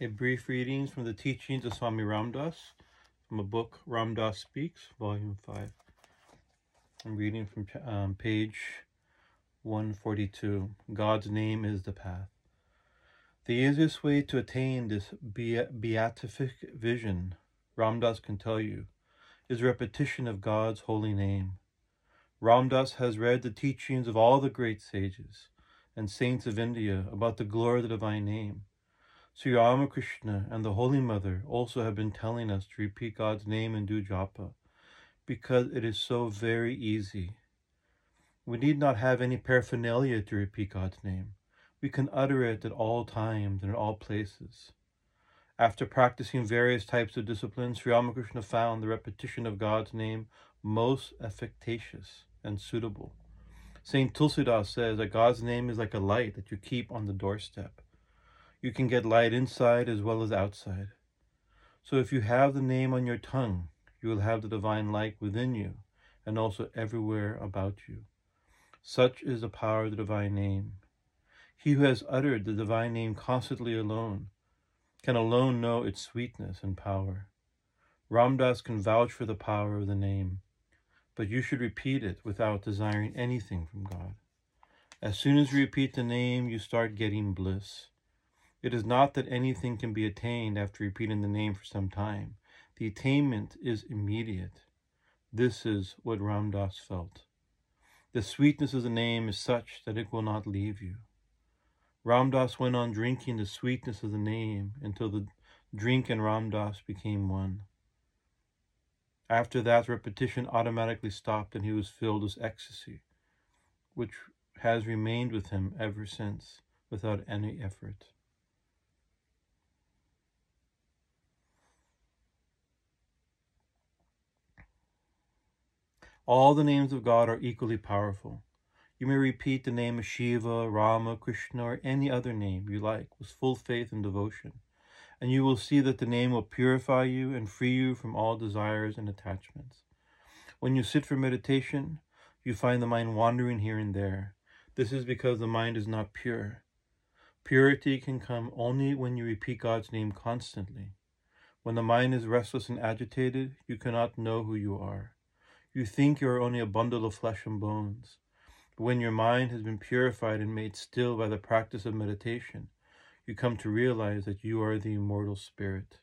A brief reading from the teachings of Swami Ramdas from a book Ramdas Speaks, Volume 5. I'm reading from um, page 142. God's name is the path. The easiest way to attain this beatific vision, Ramdas can tell you, is repetition of God's holy name. Ramdas has read the teachings of all the great sages and saints of India about the glory of the divine name. Sri Ramakrishna and the Holy Mother also have been telling us to repeat God's name and do japa because it is so very easy. We need not have any paraphernalia to repeat God's name. We can utter it at all times and at all places. After practicing various types of disciplines, Sri Ramakrishna found the repetition of God's name most efficacious and suitable. Saint Tulsidas says that God's name is like a light that you keep on the doorstep. You can get light inside as well as outside. So if you have the name on your tongue, you will have the divine light within you and also everywhere about you. Such is the power of the divine name. He who has uttered the divine name constantly alone can alone know its sweetness and power. Ramdas can vouch for the power of the name, but you should repeat it without desiring anything from God. As soon as you repeat the name, you start getting bliss. It is not that anything can be attained after repeating the name for some time. The attainment is immediate. This is what Ramdas felt. The sweetness of the name is such that it will not leave you. Ramdas went on drinking the sweetness of the name until the drink and Ramdas became one. After that, repetition automatically stopped and he was filled with ecstasy, which has remained with him ever since without any effort. All the names of God are equally powerful. You may repeat the name of Shiva, Rama, Krishna, or any other name you like with full faith and devotion, and you will see that the name will purify you and free you from all desires and attachments. When you sit for meditation, you find the mind wandering here and there. This is because the mind is not pure. Purity can come only when you repeat God's name constantly. When the mind is restless and agitated, you cannot know who you are. You think you are only a bundle of flesh and bones. But when your mind has been purified and made still by the practice of meditation, you come to realize that you are the immortal spirit.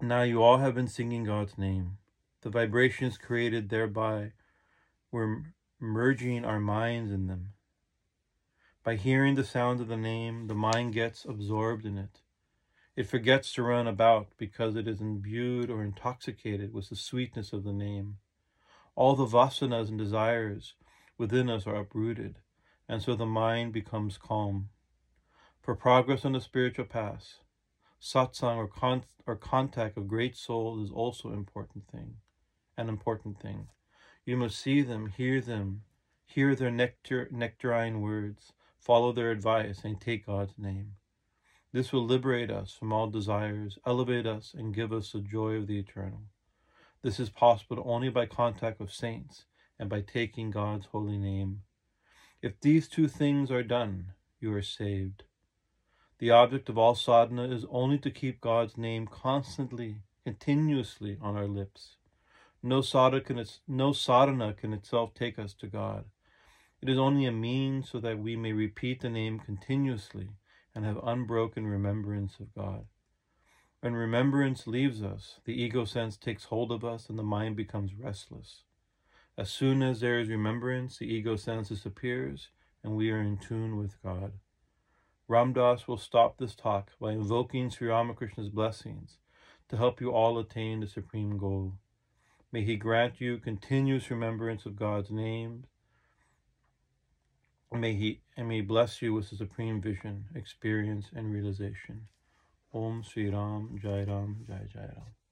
Now you all have been singing God's name. The vibrations created thereby were merging our minds in them. By hearing the sound of the name, the mind gets absorbed in it. It forgets to run about because it is imbued or intoxicated with the sweetness of the name. All the vasanas and desires within us are uprooted, and so the mind becomes calm. For progress on the spiritual path, satsang or, con- or contact of great souls is also an important thing. An important thing. You must see them, hear them, hear their nectar, nectarine words, follow their advice, and take God's name. This will liberate us from all desires, elevate us, and give us the joy of the eternal. This is possible only by contact with saints and by taking God's holy name. If these two things are done, you are saved. The object of all sadhana is only to keep God's name constantly, continuously on our lips. No sadhana, can, no sadhana can itself take us to God. It is only a means so that we may repeat the name continuously and have unbroken remembrance of God. When remembrance leaves us, the ego sense takes hold of us and the mind becomes restless. As soon as there is remembrance, the ego sense disappears and we are in tune with God. Ramdas will stop this talk by invoking Sri Ramakrishna's blessings to help you all attain the supreme goal. May he grant you continuous remembrance of God's name. May he and may bless you with the supreme vision, experience, and realization. Om Sri Ram Jai Ram Jai Jai Ram.